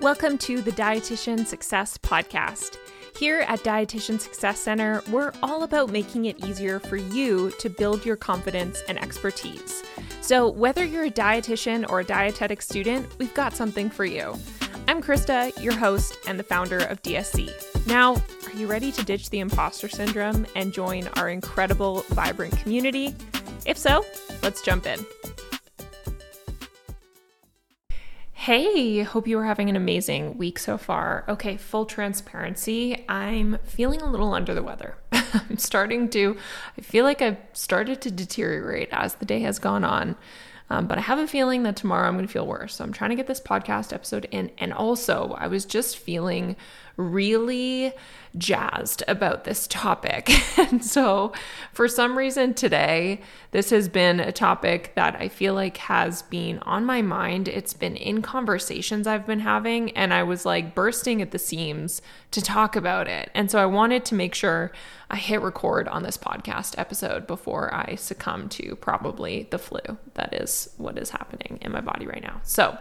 Welcome to the Dietitian Success Podcast. Here at Dietitian Success Center, we're all about making it easier for you to build your confidence and expertise. So, whether you're a dietitian or a dietetic student, we've got something for you. I'm Krista, your host and the founder of DSC. Now, are you ready to ditch the imposter syndrome and join our incredible, vibrant community? If so, let's jump in. Hey, hope you are having an amazing week so far. Okay, full transparency, I'm feeling a little under the weather. I'm starting to, I feel like I've started to deteriorate as the day has gone on. Um, but I have a feeling that tomorrow I'm going to feel worse. So I'm trying to get this podcast episode in. And also, I was just feeling really jazzed about this topic. and so, for some reason today, this has been a topic that I feel like has been on my mind. It's been in conversations I've been having, and I was like bursting at the seams to talk about it. And so, I wanted to make sure I hit record on this podcast episode before I succumb to probably the flu. That is what is happening in my body right now. So,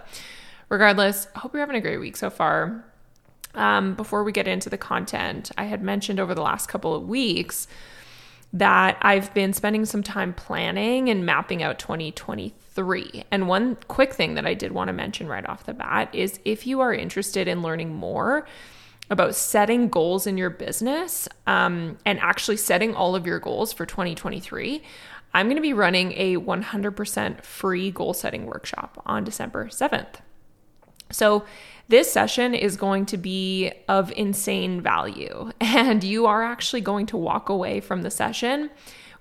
regardless, I hope you're having a great week so far um, before we get into the content, I had mentioned over the last couple of weeks that I've been spending some time planning and mapping out 2023. And one quick thing that I did want to mention right off the bat is if you are interested in learning more about setting goals in your business um, and actually setting all of your goals for 2023, I'm going to be running a 100% free goal setting workshop on December 7th. So, this session is going to be of insane value, and you are actually going to walk away from the session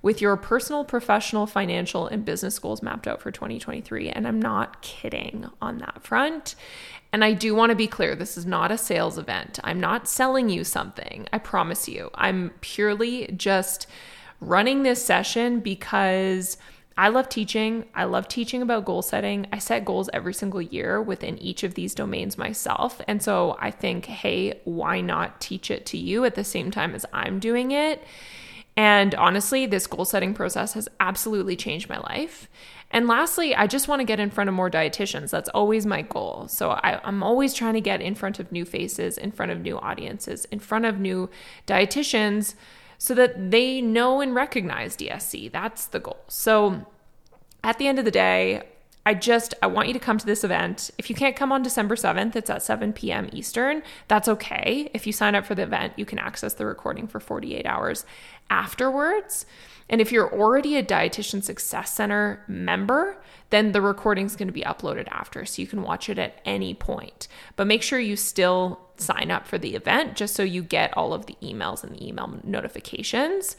with your personal, professional, financial, and business goals mapped out for 2023. And I'm not kidding on that front. And I do want to be clear this is not a sales event. I'm not selling you something. I promise you. I'm purely just running this session because I love teaching. I love teaching about goal setting. I set goals every single year within each of these domains myself. And so I think, hey, why not teach it to you at the same time as I'm doing it? And honestly, this goal setting process has absolutely changed my life. And lastly, I just want to get in front of more dietitians. That's always my goal. So I, am always trying to get in front of new faces, in front of new audiences, in front of new dietitians so that they know and recognize DSC. That's the goal. So at the end of the day, I just I want you to come to this event. If you can't come on December 7th, it's at 7 p.m. Eastern. That's okay. If you sign up for the event, you can access the recording for 48 hours afterwards. And if you're already a Dietitian Success Center member, then the recording is going to be uploaded after so you can watch it at any point. But make sure you still sign up for the event just so you get all of the emails and the email notifications.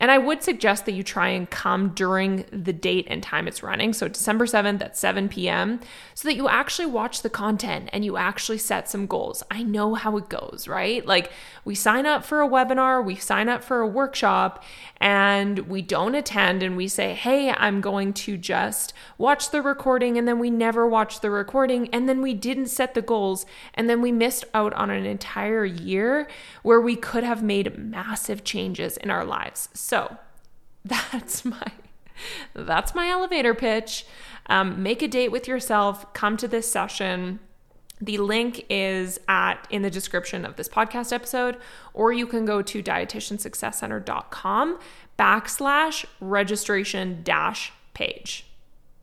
And I would suggest that you try and come during the date and time it's running. So December 7th at 7 p.m., so that you actually watch the content and you actually set some goals. I know how it goes, right? Like we sign up for a webinar, we sign up for a workshop, and we don't attend and we say, hey, I'm going to just watch the recording. And then we never watch the recording. And then we didn't set the goals. And then we missed out on an entire year where we could have made massive changes in our lives. So that's my. That's my elevator pitch. Um, make a date with yourself. Come to this session. The link is at in the description of this podcast episode, or you can go to dietitiansuccesscenter.com backslash registration dash page.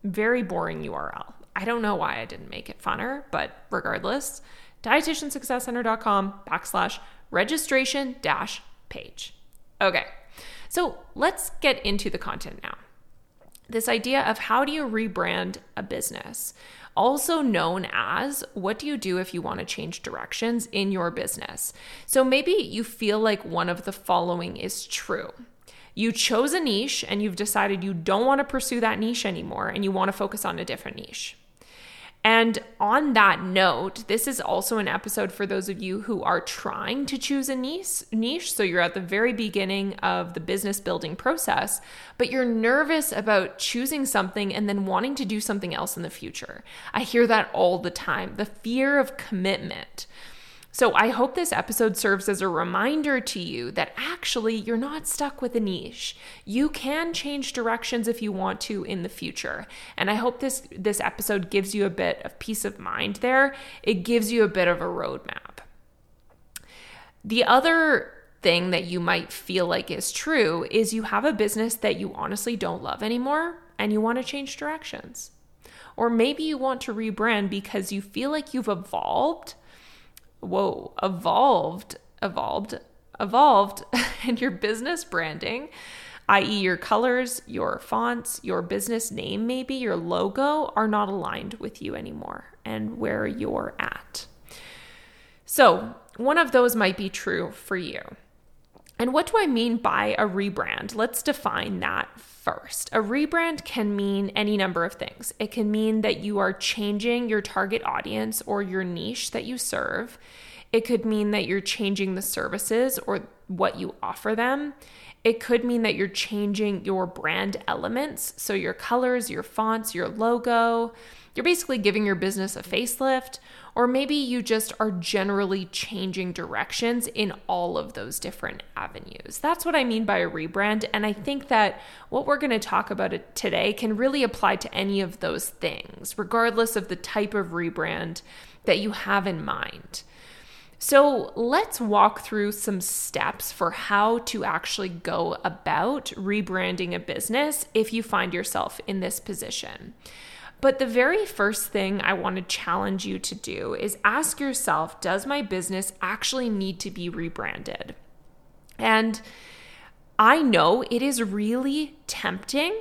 Very boring URL. I don't know why I didn't make it funner, but regardless, dietitiansuccesscenter.com backslash registration dash page. Okay, so let's get into the content now. This idea of how do you rebrand a business? also known as what do you do if you want to change directions in your business? So maybe you feel like one of the following is true. You chose a niche and you've decided you don't want to pursue that niche anymore and you want to focus on a different niche. And on that note, this is also an episode for those of you who are trying to choose a niche, niche. So you're at the very beginning of the business building process, but you're nervous about choosing something and then wanting to do something else in the future. I hear that all the time the fear of commitment. So I hope this episode serves as a reminder to you that actually you're not stuck with a niche. You can change directions if you want to in the future. And I hope this this episode gives you a bit of peace of mind there. It gives you a bit of a roadmap. The other thing that you might feel like is true is you have a business that you honestly don't love anymore and you want to change directions. Or maybe you want to rebrand because you feel like you've evolved whoa, evolved, evolved, evolved in your business branding, i.e., your colors, your fonts, your business name, maybe your logo are not aligned with you anymore and where you're at. So, one of those might be true for you. And what do I mean by a rebrand? Let's define that first. A rebrand can mean any number of things. It can mean that you are changing your target audience or your niche that you serve. It could mean that you're changing the services or what you offer them. It could mean that you're changing your brand elements. So, your colors, your fonts, your logo. You're basically giving your business a facelift, or maybe you just are generally changing directions in all of those different avenues. That's what I mean by a rebrand. And I think that what we're going to talk about today can really apply to any of those things, regardless of the type of rebrand that you have in mind. So, let's walk through some steps for how to actually go about rebranding a business if you find yourself in this position. But the very first thing I want to challenge you to do is ask yourself Does my business actually need to be rebranded? And I know it is really tempting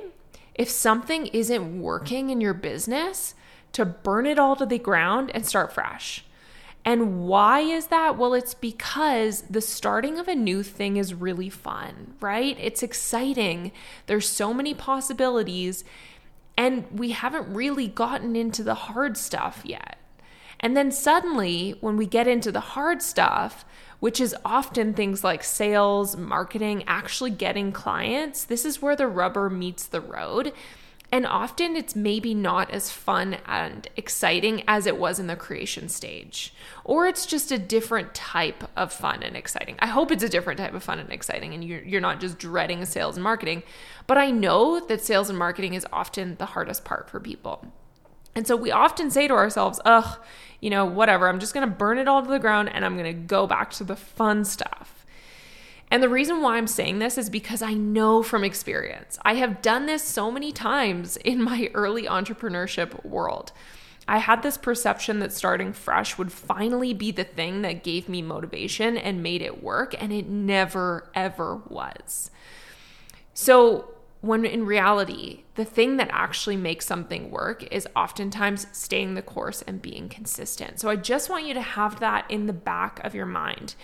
if something isn't working in your business to burn it all to the ground and start fresh. And why is that? Well, it's because the starting of a new thing is really fun, right? It's exciting. There's so many possibilities. And we haven't really gotten into the hard stuff yet. And then suddenly, when we get into the hard stuff, which is often things like sales, marketing, actually getting clients, this is where the rubber meets the road. And often it's maybe not as fun and exciting as it was in the creation stage. Or it's just a different type of fun and exciting. I hope it's a different type of fun and exciting and you're, you're not just dreading sales and marketing. But I know that sales and marketing is often the hardest part for people. And so we often say to ourselves, ugh, you know, whatever, I'm just gonna burn it all to the ground and I'm gonna go back to the fun stuff. And the reason why I'm saying this is because I know from experience. I have done this so many times in my early entrepreneurship world. I had this perception that starting fresh would finally be the thing that gave me motivation and made it work, and it never, ever was. So, when in reality, the thing that actually makes something work is oftentimes staying the course and being consistent. So, I just want you to have that in the back of your mind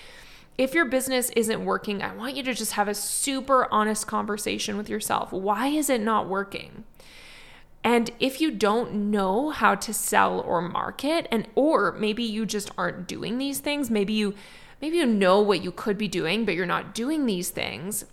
if your business isn't working, I want you to just have a super honest conversation with yourself. Why is it not working? And if you don't know how to sell or market and or maybe you just aren't doing these things, maybe you maybe you know what you could be doing but you're not doing these things,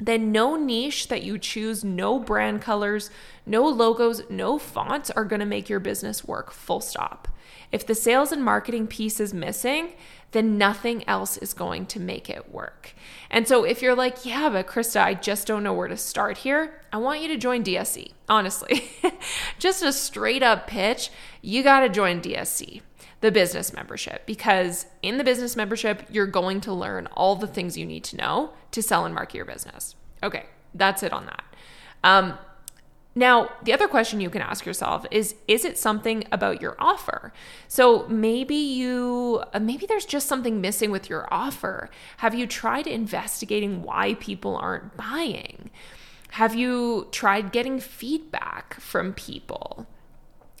then no niche that you choose, no brand colors, no logos, no fonts are going to make your business work. Full stop. If the sales and marketing piece is missing, then nothing else is going to make it work. And so if you're like, yeah, but Krista, I just don't know where to start here, I want you to join DSC. Honestly, just a straight up pitch, you got to join DSC the business membership because in the business membership, you're going to learn all the things you need to know to sell and market your business. Okay, that's it on that. Um, now, the other question you can ask yourself is is it something about your offer? So maybe you uh, maybe there's just something missing with your offer. Have you tried investigating why people aren't buying? Have you tried getting feedback from people?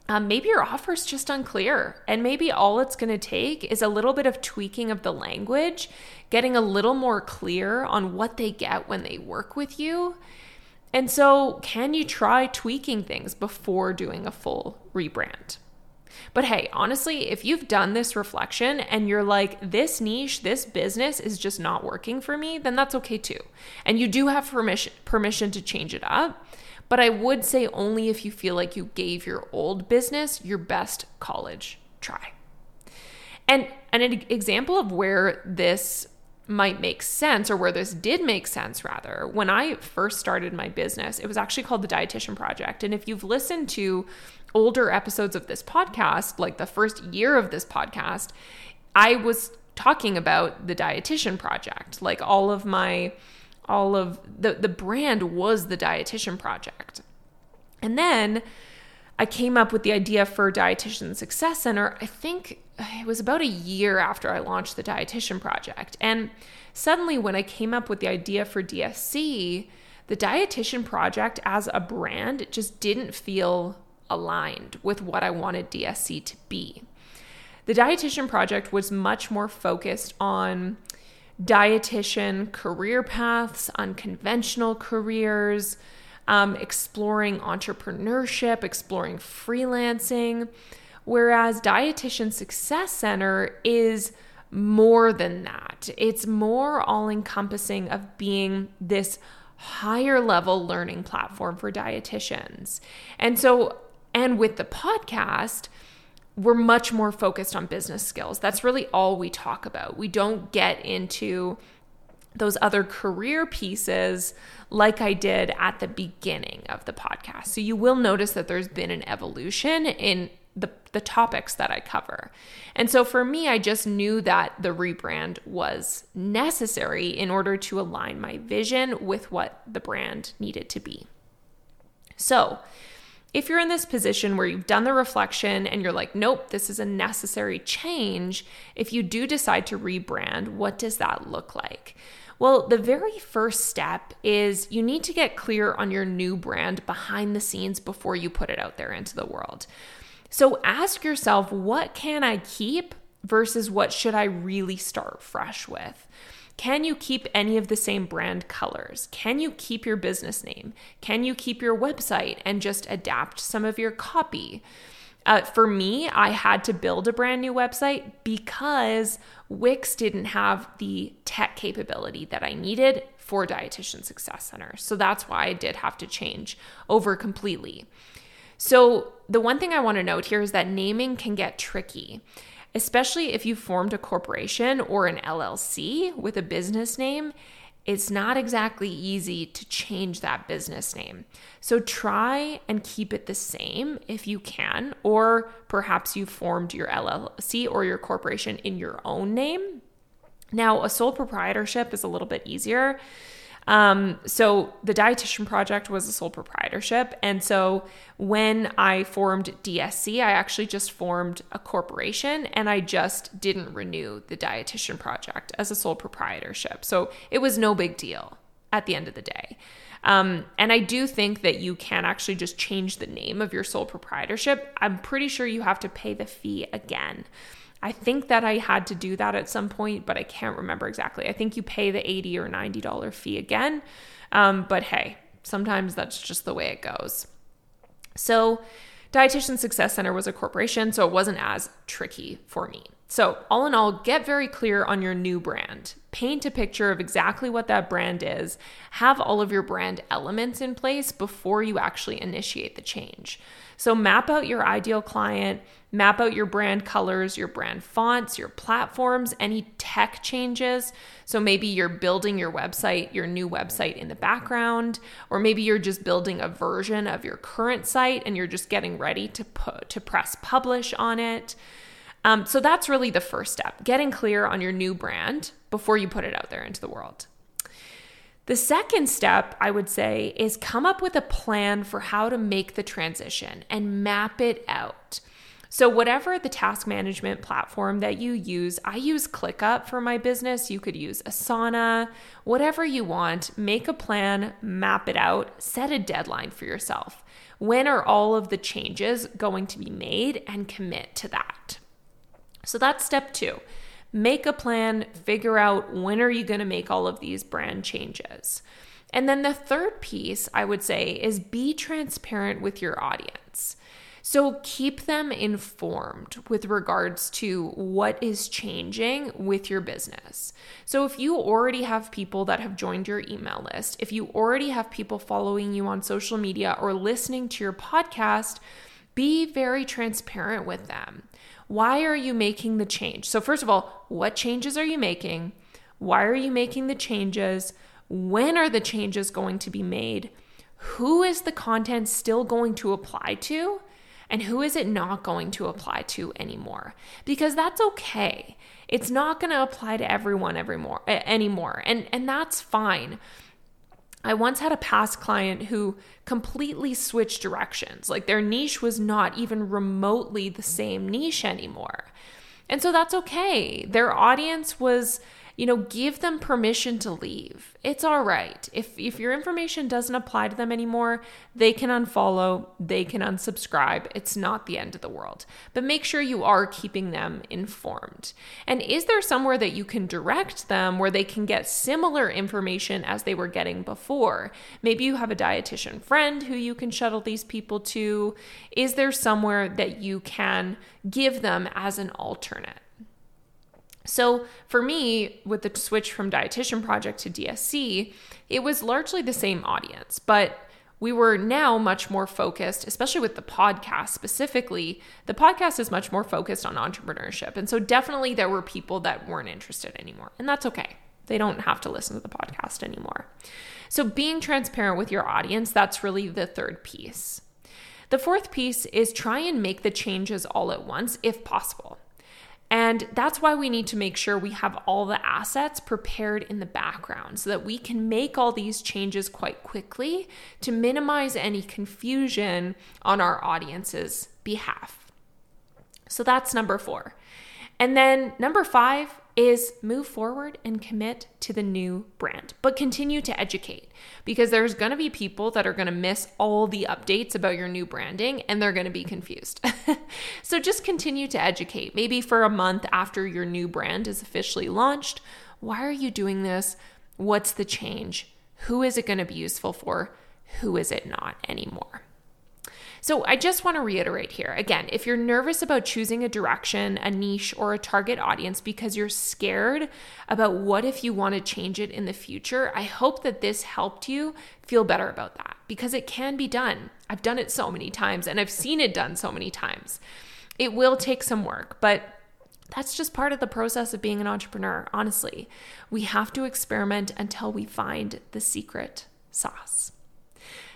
Um, maybe your offer is just unclear, and maybe all it's going to take is a little bit of tweaking of the language, getting a little more clear on what they get when they work with you and so, can you try tweaking things before doing a full rebrand? But hey, honestly, if you've done this reflection and you're like, this niche, this business is just not working for me, then that's okay too. And you do have permission permission to change it up. But I would say only if you feel like you gave your old business your best college try. And, and an example of where this might make sense or where this did make sense rather. When i first started my business it was actually called the dietitian project. And if you've listened to older episodes of this podcast like the first year of this podcast i was talking about the dietitian project. Like all of my all of the the brand was the dietitian project. And then I came up with the idea for Dietitian Success Center, I think it was about a year after I launched the Dietitian Project. And suddenly, when I came up with the idea for DSC, the Dietitian Project as a brand just didn't feel aligned with what I wanted DSC to be. The Dietitian Project was much more focused on dietitian career paths, unconventional careers um, exploring entrepreneurship, exploring freelancing. Whereas Dietitian Success Center is more than that. It's more all encompassing of being this higher level learning platform for dietitians. And so, and with the podcast, we're much more focused on business skills. That's really all we talk about. We don't get into those other career pieces like I did at the beginning of the podcast. So you will notice that there's been an evolution in the, the topics that I cover. And so for me, I just knew that the rebrand was necessary in order to align my vision with what the brand needed to be. So, if you're in this position where you've done the reflection and you're like, nope, this is a necessary change, if you do decide to rebrand, what does that look like? Well, the very first step is you need to get clear on your new brand behind the scenes before you put it out there into the world. So ask yourself, what can I keep versus what should I really start fresh with? Can you keep any of the same brand colors? Can you keep your business name? Can you keep your website and just adapt some of your copy? Uh, for me, I had to build a brand new website because Wix didn't have the tech capability that I needed for Dietitian Success Center. So that's why I did have to change over completely. So, the one thing I want to note here is that naming can get tricky, especially if you formed a corporation or an LLC with a business name it's not exactly easy to change that business name. So try and keep it the same if you can, or perhaps you formed your LLC or your corporation in your own name. Now, a sole proprietorship is a little bit easier. Um, so the dietitian project was a sole proprietorship. And so when I formed DSC, I actually just formed a corporation and I just didn't renew the dietitian project as a sole proprietorship. So it was no big deal at the end of the day. Um, and I do think that you can actually just change the name of your sole proprietorship. I'm pretty sure you have to pay the fee again. I think that I had to do that at some point, but I can't remember exactly. I think you pay the 80 or $90 fee again. Um, but hey, sometimes that's just the way it goes. So, Dietitian Success Center was a corporation, so it wasn't as tricky for me. So, all in all, get very clear on your new brand. Paint a picture of exactly what that brand is. Have all of your brand elements in place before you actually initiate the change. So, map out your ideal client, map out your brand colors, your brand fonts, your platforms, any tech changes. So, maybe you're building your website, your new website in the background, or maybe you're just building a version of your current site and you're just getting ready to put to press publish on it. Um, so that's really the first step getting clear on your new brand before you put it out there into the world. The second step, I would say, is come up with a plan for how to make the transition and map it out. So, whatever the task management platform that you use, I use ClickUp for my business. You could use Asana, whatever you want. Make a plan, map it out, set a deadline for yourself. When are all of the changes going to be made and commit to that? So that's step two. Make a plan, figure out when are you going to make all of these brand changes. And then the third piece I would say is be transparent with your audience. So keep them informed with regards to what is changing with your business. So if you already have people that have joined your email list, if you already have people following you on social media or listening to your podcast, be very transparent with them. Why are you making the change? So, first of all, what changes are you making? Why are you making the changes? When are the changes going to be made? Who is the content still going to apply to? And who is it not going to apply to anymore? Because that's okay. It's not going to apply to everyone every more, anymore. And, and that's fine. I once had a past client who completely switched directions. Like their niche was not even remotely the same niche anymore. And so that's okay. Their audience was you know, give them permission to leave. It's all right. If if your information doesn't apply to them anymore, they can unfollow, they can unsubscribe. It's not the end of the world. But make sure you are keeping them informed. And is there somewhere that you can direct them where they can get similar information as they were getting before? Maybe you have a dietitian friend who you can shuttle these people to. Is there somewhere that you can give them as an alternate? So for me, with the switch from Dietitian Project to DSC, it was largely the same audience, but we were now much more focused, especially with the podcast specifically. The podcast is much more focused on entrepreneurship. And so definitely there were people that weren't interested anymore. And that's okay. They don't have to listen to the podcast anymore. So being transparent with your audience, that's really the third piece. The fourth piece is try and make the changes all at once if possible. And that's why we need to make sure we have all the assets prepared in the background so that we can make all these changes quite quickly to minimize any confusion on our audience's behalf. So that's number four. And then number five is move forward and commit to the new brand, but continue to educate because there's going to be people that are going to miss all the updates about your new branding and they're going to be confused. so just continue to educate. Maybe for a month after your new brand is officially launched. Why are you doing this? What's the change? Who is it going to be useful for? Who is it not anymore? So I just want to reiterate here again if you're nervous about choosing a direction, a niche, or a target audience because you're scared about what if you want to change it in the future, I hope that this helped you feel better about that because it can be done. I've done it so many times and I've seen it done so many times. It will take some work, but that's just part of the process of being an entrepreneur, honestly. We have to experiment until we find the secret sauce.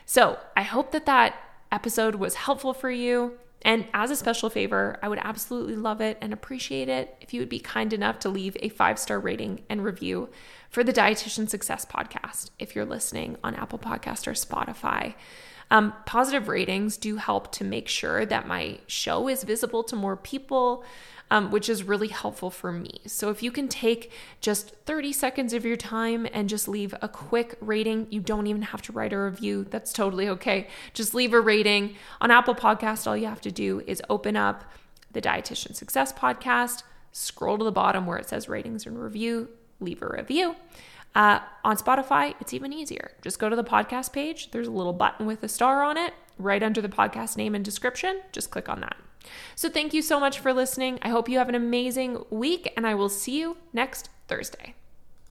So I hope that that episode was helpful for you. And as a special favor, I would absolutely love it and appreciate it if you would be kind enough to leave a five star rating and review for the Dietitian Success Podcast if you're listening on Apple Podcast or Spotify. Um, positive ratings do help to make sure that my show is visible to more people um, which is really helpful for me. So if you can take just 30 seconds of your time and just leave a quick rating, you don't even have to write a review. That's totally okay. Just leave a rating. On Apple Podcast, all you have to do is open up the Dietitian Success Podcast, scroll to the bottom where it says ratings and review, leave a review. Uh, on Spotify, it's even easier. Just go to the podcast page. There's a little button with a star on it right under the podcast name and description. Just click on that. So, thank you so much for listening. I hope you have an amazing week, and I will see you next Thursday.